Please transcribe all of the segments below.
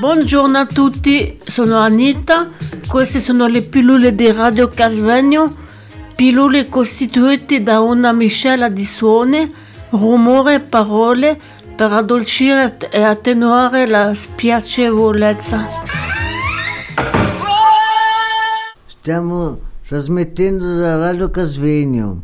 Buongiorno a tutti, sono Anita, queste sono le pillole di Radio Casvegno, pillole costituite da una miscela di suoni, rumore e parole per addolcire e attenuare la spiacevolezza. Stiamo trasmettendo da Radio Casvegno.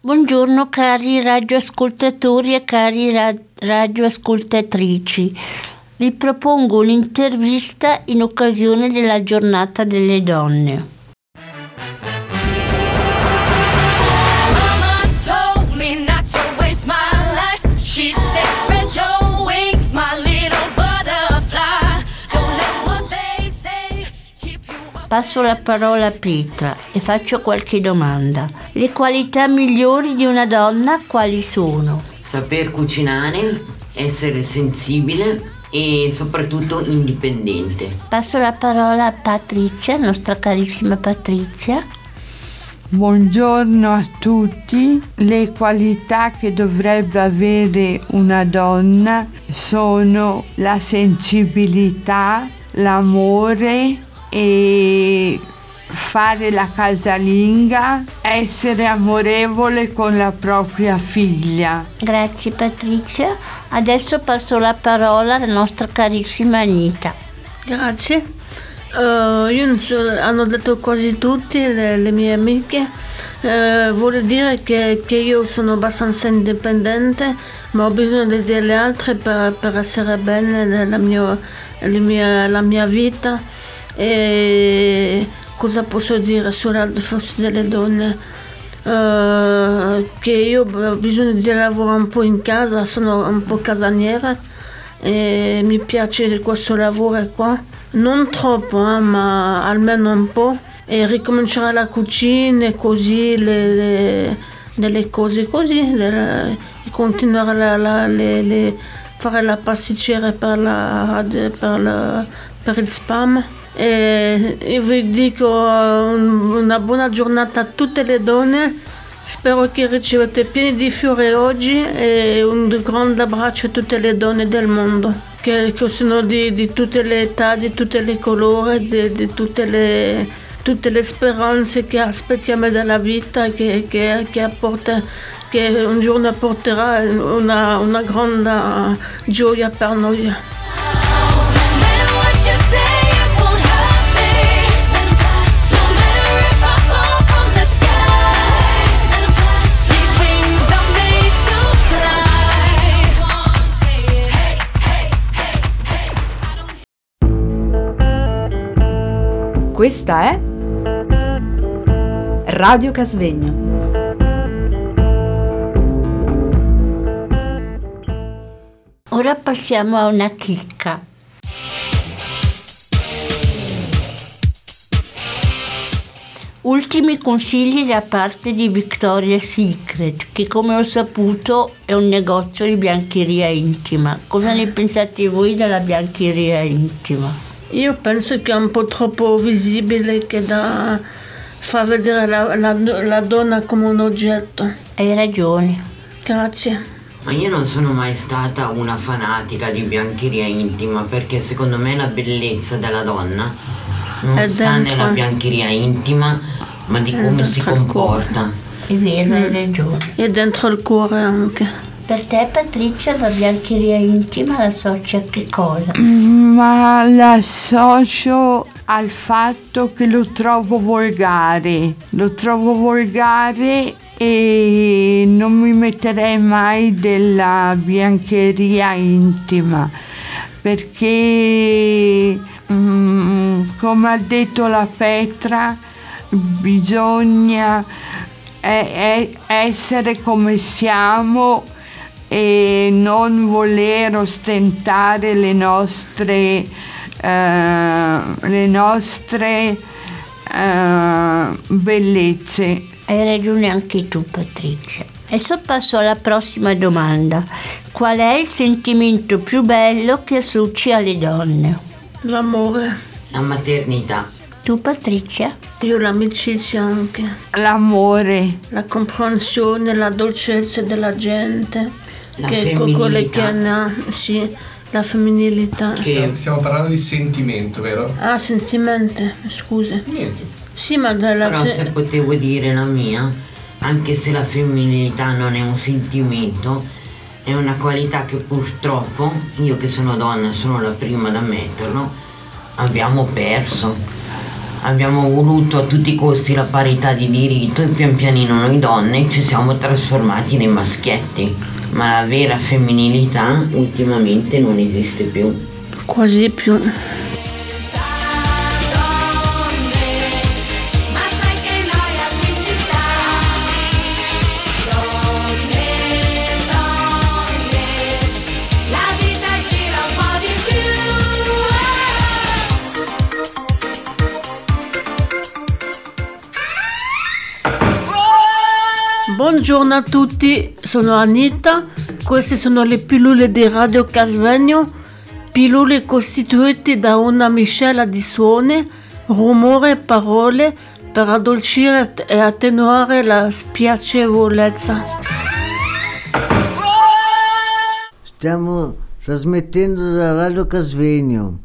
Buongiorno cari radioascoltatori e cari ra- radioascoltatrici. Vi propongo un'intervista in occasione della giornata delle donne. Passo la parola a Petra e faccio qualche domanda. Le qualità migliori di una donna quali sono? Saper cucinare, essere sensibile e soprattutto indipendente. Passo la parola a Patrizia, nostra carissima Patrizia. Buongiorno a tutti. Le qualità che dovrebbe avere una donna sono la sensibilità, l'amore e fare la casalinga, essere amorevole con la propria figlia. Grazie Patrizia. Adesso passo la parola alla nostra carissima Anita. Grazie. Eh, io non so, hanno detto quasi tutti le, le mie amiche. Eh, vuole dire che, che io sono abbastanza indipendente, ma ho bisogno delle altre per, per essere bene nella mia, la mia, la mia vita. E cosa posso dire sulla forza delle donne? Eh, che io ho bisogno di lavorare un po' in casa, sono un po' casaniera e mi piace questo lavoro qua. Non troppo, eh, ma almeno un po'. E ricominciare la cucina e così, le, le- delle cose così, le- continuare la, la- le- fare la pasticcera per, la, per, la- per il spam. E io vi dico un- una buona giornata a tutte le donne. Spero che ricevete pieni di fiori oggi e un grande abbraccio a tutte le donne del mondo, che, che sono di, di tutte le età, di tutte le colori, di, di tutte, le, tutte le speranze che aspettiamo dalla vita, che, che, che, apporta, che un giorno porterà una, una grande gioia per noi. Questa è Radio Casvegno. Ora passiamo a una chicca. Ultimi consigli da parte di Victoria's Secret, che come ho saputo è un negozio di biancheria intima. Cosa ne pensate voi della biancheria intima? Io penso che è un po' troppo visibile che da far vedere la, la- la donna come un oggetto. Hai ragione. Grazie. Ma io non sono mai stata una fanatica di biancheria intima perché secondo me la bellezza della donna non È sta dentro. nella biancheria intima ma di È come si comporta. È vero, hai ragione. E dentro il cuore anche. Per te, Patrizia, la biancheria intima la associa a che cosa? Ma l'associo al fatto che lo trovo volgare. Lo trovo volgare e non mi metterei mai della biancheria intima perché mm, come ha detto la Petra bisogna eh, eh, essere come siamo e non voler ostentare le nostre, eh, le nostre eh, bellezze. Hai ragione anche tu, Patrizia. Adesso passo alla prossima domanda. Qual è il sentimento più bello che associ alle donne? L'amore. La maternità. Tu, Patrizia? Io l'amicizia anche. L'amore, La comprensione, la dolcezza della gente. La che con quelle che femminilità. hanno, sì, la femminilità. Che- Stiamo, stiamo parlando di sentimento, vero? Ah, sentimente, scusa. Niente. Sì, ma dalla... Però se potevo dire la mia, anche se la femminilità non è un sentimento, è una qualità che purtroppo, io che sono donna sono la prima ad ammetterlo, abbiamo perso. Abbiamo voluto a tutti i costi la parità di diritto e pian pianino noi donne ci siamo trasformati nei maschietti. Ma la vera femminilità ultimamente non esiste più. Quasi più. Buongiorno a tutti, sono Anita, queste sono le pillole di Radio Casvegno, pillole costituite da una miscela di suoni, rumore e parole per addolcire e attenuare la spiacevolezza. Stiamo trasmettendo da Radio Casvegno.